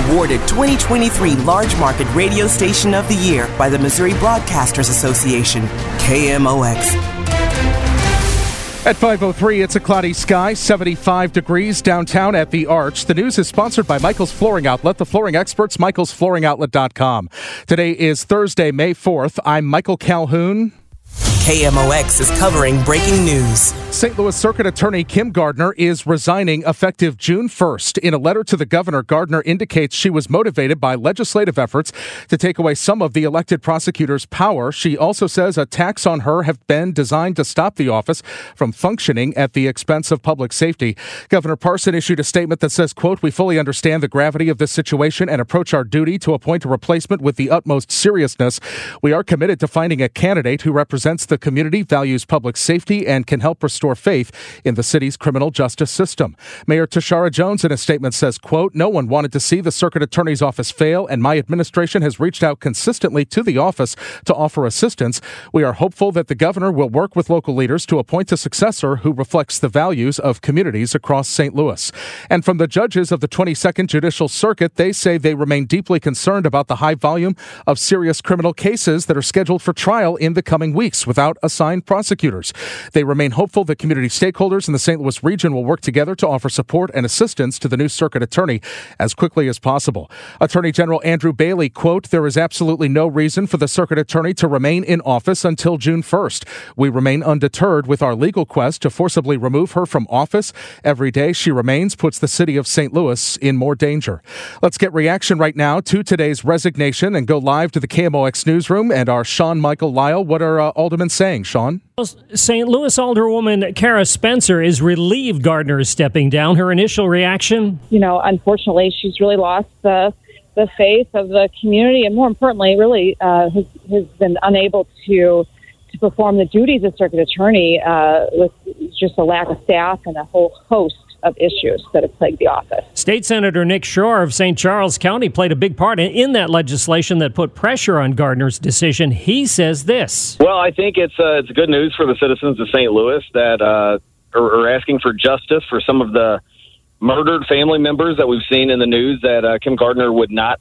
Awarded 2023 Large Market Radio Station of the Year by the Missouri Broadcasters Association, KMOX. At 5.03, it's a cloudy sky, 75 degrees downtown at the Arch. The news is sponsored by Michael's Flooring Outlet, the flooring experts, michaelsflooringoutlet.com. Today is Thursday, May 4th. I'm Michael Calhoun. KMOX is covering breaking news. St. Louis Circuit Attorney Kim Gardner is resigning effective June 1st. In a letter to the governor, Gardner indicates she was motivated by legislative efforts to take away some of the elected prosecutor's power. She also says attacks on her have been designed to stop the office from functioning at the expense of public safety. Governor Parson issued a statement that says, quote, we fully understand the gravity of this situation and approach our duty to appoint a replacement with the utmost seriousness. We are committed to finding a candidate who represents the community, values public safety, and can help restore faith in the city's criminal justice system. Mayor Tishaura Jones in a statement says, quote, no one wanted to see the circuit attorney's office fail, and my administration has reached out consistently to the office to offer assistance. We are hopeful that the governor will work with local leaders to appoint a successor who reflects the values of communities across St. Louis. And from the judges of the 22nd Judicial Circuit, they say they remain deeply concerned about the high volume of serious criminal cases that are scheduled for trial in the coming weeks without without assigned prosecutors. They remain hopeful that community stakeholders in the St. Louis region will work together to offer support and assistance to the new circuit attorney as quickly as possible. Attorney General Andrew Bailey, quote, there is absolutely no reason for the circuit attorney to remain in office until June 1st. We remain undeterred with our legal quest to forcibly remove her from office. Every day she remains puts the city of St. Louis in more danger. Let's get reaction right now to today's resignation and go live to the KMOX newsroom and our Sean Michael Lyle. What are uh, Alderman saying, Sean? St. Louis Alderwoman Kara Spencer is relieved Gardner is stepping down. Her initial reaction? You know, unfortunately, she's really lost the the faith of the community, and more importantly, really uh, has, has been unable to to perform the duties of circuit attorney uh, with just a lack of staff and a whole host of issues that have plagued the office. State Senator Nick Schroer of St. Charles County played a big part in that legislation that put pressure on Gardner's decision. He says this. Well, I think it's uh, it's good news for the citizens of St. Louis that uh, are, are asking for justice for some of the murdered family members that we've seen in the news that uh, Kim Gardner would not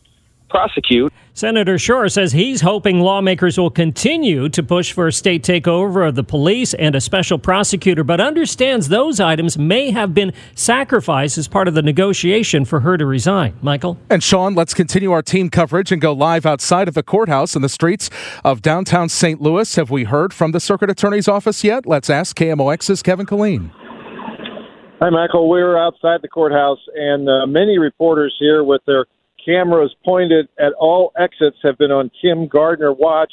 prosecute. Senator Schroer says he's hoping lawmakers will continue to push for a state takeover of the police and a special prosecutor, but understands those items may have been sacrificed as part of the negotiation for her to resign. Michael? And Sean, let's continue our team coverage and go live outside of the courthouse in the streets of downtown St. Louis. Have we heard from the circuit attorney's office yet? Let's ask KMOX's Kevin Killeen. Hi, Michael. We're outside the courthouse, and uh, many reporters here with their cameras pointed at all exits have been on Kim Gardner watch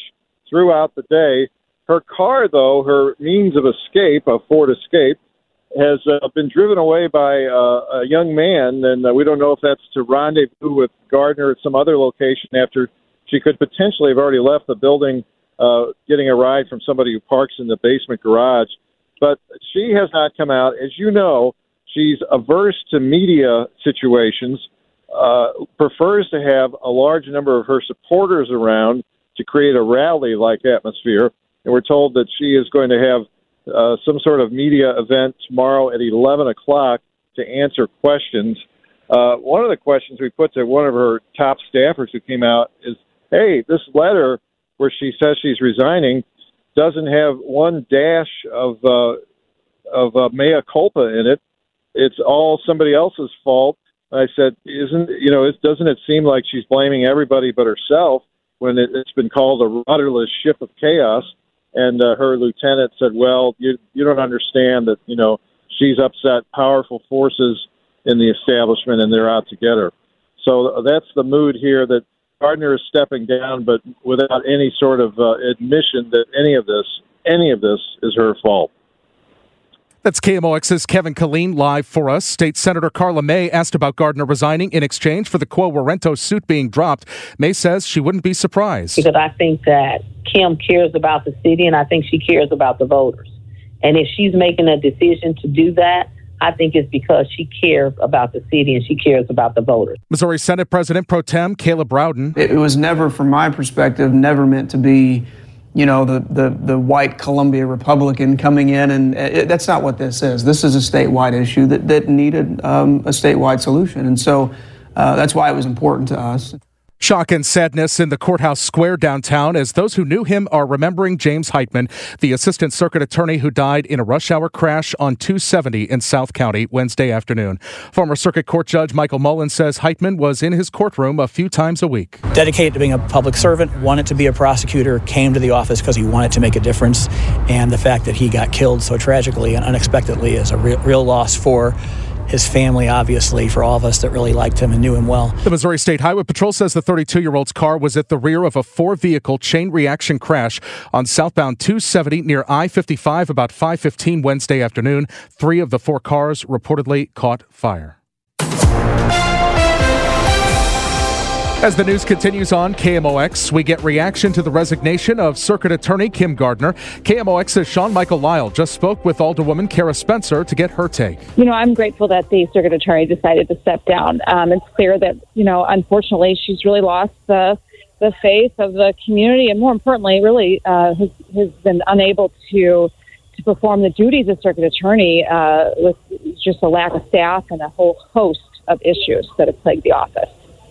throughout the day. Her car, though, her means of escape, a Ford Escape, has uh, been driven away by uh, a young man, and uh, we don't know if that's to rendezvous with Gardner at some other location after she could potentially have already left the building, uh, getting a ride from somebody who parks in the basement garage. But she has not come out. As you know, she's averse to media situations uh, prefers to have a large number of her supporters around to create a rally like atmosphere. And we're told that she is going to have uh, some sort of media event tomorrow at 11 o'clock to answer questions. Uh, one of the questions we put to one of her top staffers who came out is, "Hey, this letter where she says she's resigning doesn't have one dash of uh, of uh, mea culpa in it. It's all somebody else's fault. I said, "Isn't you know? It, doesn't it seem like she's blaming everybody but herself when it, it's been called a rudderless ship of chaos?" And uh, her lieutenant said, "Well, you you don't understand that you know she's upset powerful forces in the establishment, and they're out to get her." So that's the mood here that Gardner is stepping down, but without any sort of uh, admission that any of this any of this is her fault. That's KMOX's Kevin Killeen live for us. State Senator Karla May asked about Gardner resigning in exchange for the Quo Warranto suit being dropped. May says she wouldn't be surprised. Because I think that Kim cares about the city and I think she cares about the voters. And if she's making a decision to do that, I think it's because she cares about the city and she cares about the voters. Missouri Senate President Pro Tem Caleb Rowden. It was never, from my perspective, never meant to be you know, the, the, the white Columbia Republican coming in, and it, that's not what this is. This is a statewide issue that, that needed um, a statewide solution. And so uh, that's why it was important to us. Shock and sadness in the courthouse square downtown as those who knew him are remembering James Heitman, the assistant circuit attorney who died in a rush hour crash on 270 in South County Wednesday afternoon. Former circuit court judge Michael Mullen says Heitman was in his courtroom a few times a week. Dedicated to being a public servant, wanted to be a prosecutor, came to the office because he wanted to make a difference. And the fact that he got killed so tragically and unexpectedly is a real, real loss for his family, obviously, for all of us that really liked him and knew him well. The Missouri State Highway Patrol says the 32 year old's car was at the rear of a four vehicle chain reaction crash on southbound 270 near I 55 about 515 Wednesday afternoon. Three of the four cars reportedly caught fire. As the news continues on KMOX, we get reaction to the resignation of Circuit Attorney Kim Gardner. KMOX's Sean Michael Lyle just spoke with Alderwoman Kara Spencer to get her take. You know, I'm grateful that the Circuit Attorney decided to step down. Um, it's clear that, you know, unfortunately, she's really lost the the faith of the community, and more importantly, really uh, has, has been unable to to perform the duties of Circuit Attorney uh, with just a lack of staff and a whole host of issues that have plagued the office.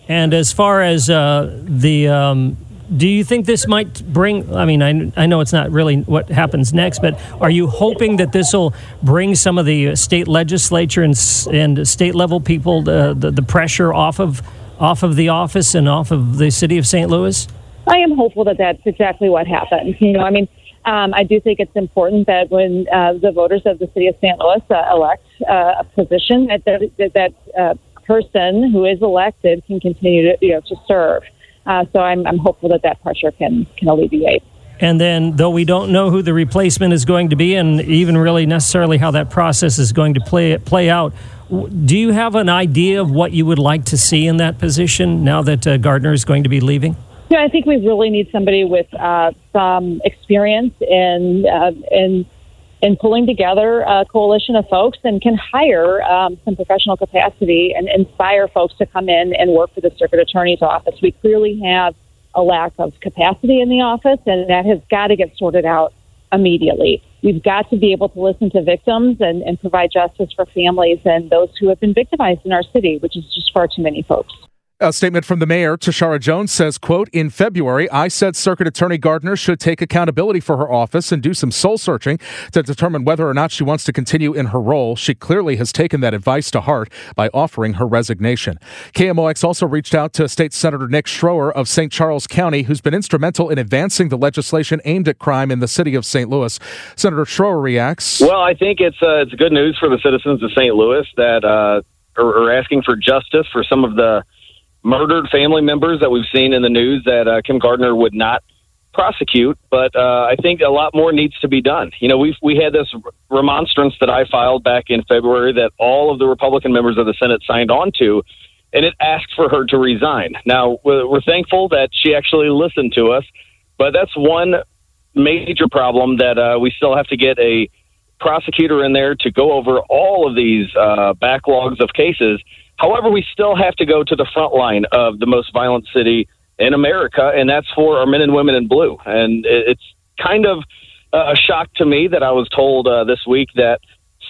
And as far as uh, the, um, do you think this might bring? I mean, I, I know it's not really what happens next, but are you hoping that this will bring some of the state legislature and, and state level people the, the, the pressure off of off of the office and off of the city of St. Louis? I am hopeful that that's exactly what happens. You know, I mean, um, I do think it's important that when uh, the voters of the city of St. Louis uh, elect uh, a position, that that, that uh, person who is elected can continue to you know to serve. Uh, so I'm, I'm hopeful that that pressure can can alleviate. And then, though we don't know who the replacement is going to be, and even really necessarily how that process is going to play play out, do you have an idea of what you would like to see in that position now that uh, Gardner is going to be leaving? Yeah, I think we really need somebody with uh, some experience in uh, in in pulling together a coalition of folks and can hire um, some professional capacity and inspire folks to come in and work for the circuit attorney's office. We clearly have a lack of capacity in the office, and that has got to get sorted out immediately. We've got to be able to listen to victims and, and provide justice for families and those who have been victimized in our city, which is just far too many folks. A statement from the mayor, Tishaura Jones, says, quote, In February, I said Circuit Attorney Gardner should take accountability for her office and do some soul searching to determine whether or not she wants to continue in her role. She clearly has taken that advice to heart by offering her resignation. KMOX also reached out to State Senator Nick Schroer of St. Charles County, who's been instrumental in advancing the legislation aimed at crime in the city of St. Louis. Senator Schroer reacts. Well, I think it's, uh, it's good news for the citizens of St. Louis that uh, are, are asking for justice for some of the murdered family members that we've seen in the news that uh, Kim Gardner would not prosecute, but uh, I think a lot more needs to be done. You know, we we had this remonstrance that I filed back in February that all of the Republican members of the Senate signed on to, and it asked for her to resign. Now we're, we're thankful that she actually listened to us, but that's one major problem that uh, we still have to get a prosecutor in there to go over all of these uh, backlogs of cases However, we still have to go to the front line of the most violent city in America, and that's for our men and women in blue. And it's kind of a shock to me that I was told uh, this week that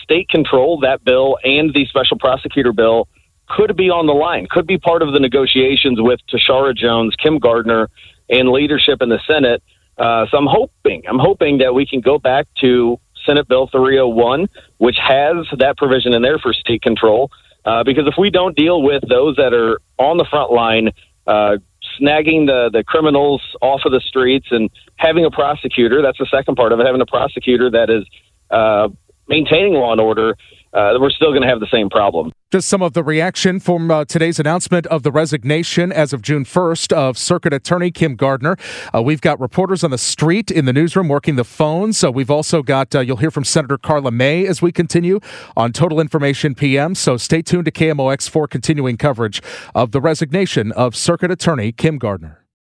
state control, that bill, and the special prosecutor bill could be on the line, could be part of the negotiations with Tishaura Jones, Kim Gardner, and leadership in the Senate. Uh, so I'm hoping, I'm hoping that we can go back to Senate Bill 301, which has that provision in there for state control. Uh, because if we don't deal with those that are on the front line, uh, snagging the, the criminals off of the streets and having a prosecutor, that's the second part of it, having a prosecutor that is uh, maintaining law and order, uh, we're still going to have the same problem. Just some of the reaction from uh, today's announcement of the resignation as of June 1st of Circuit Attorney Kim Gardner. Uh, we've got reporters on the street in the newsroom working the phones. So we've also got, uh, you'll hear from Senator Karla May as we continue on Total Information PM. So stay tuned to KMOX for continuing coverage of the resignation of Circuit Attorney Kim Gardner.